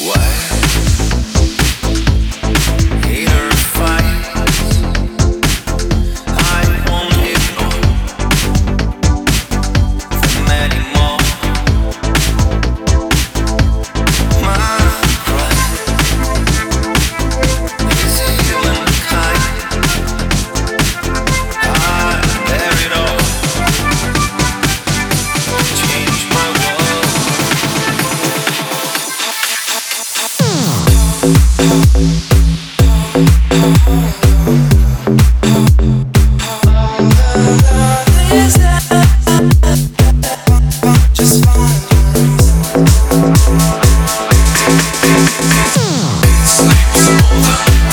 What? over.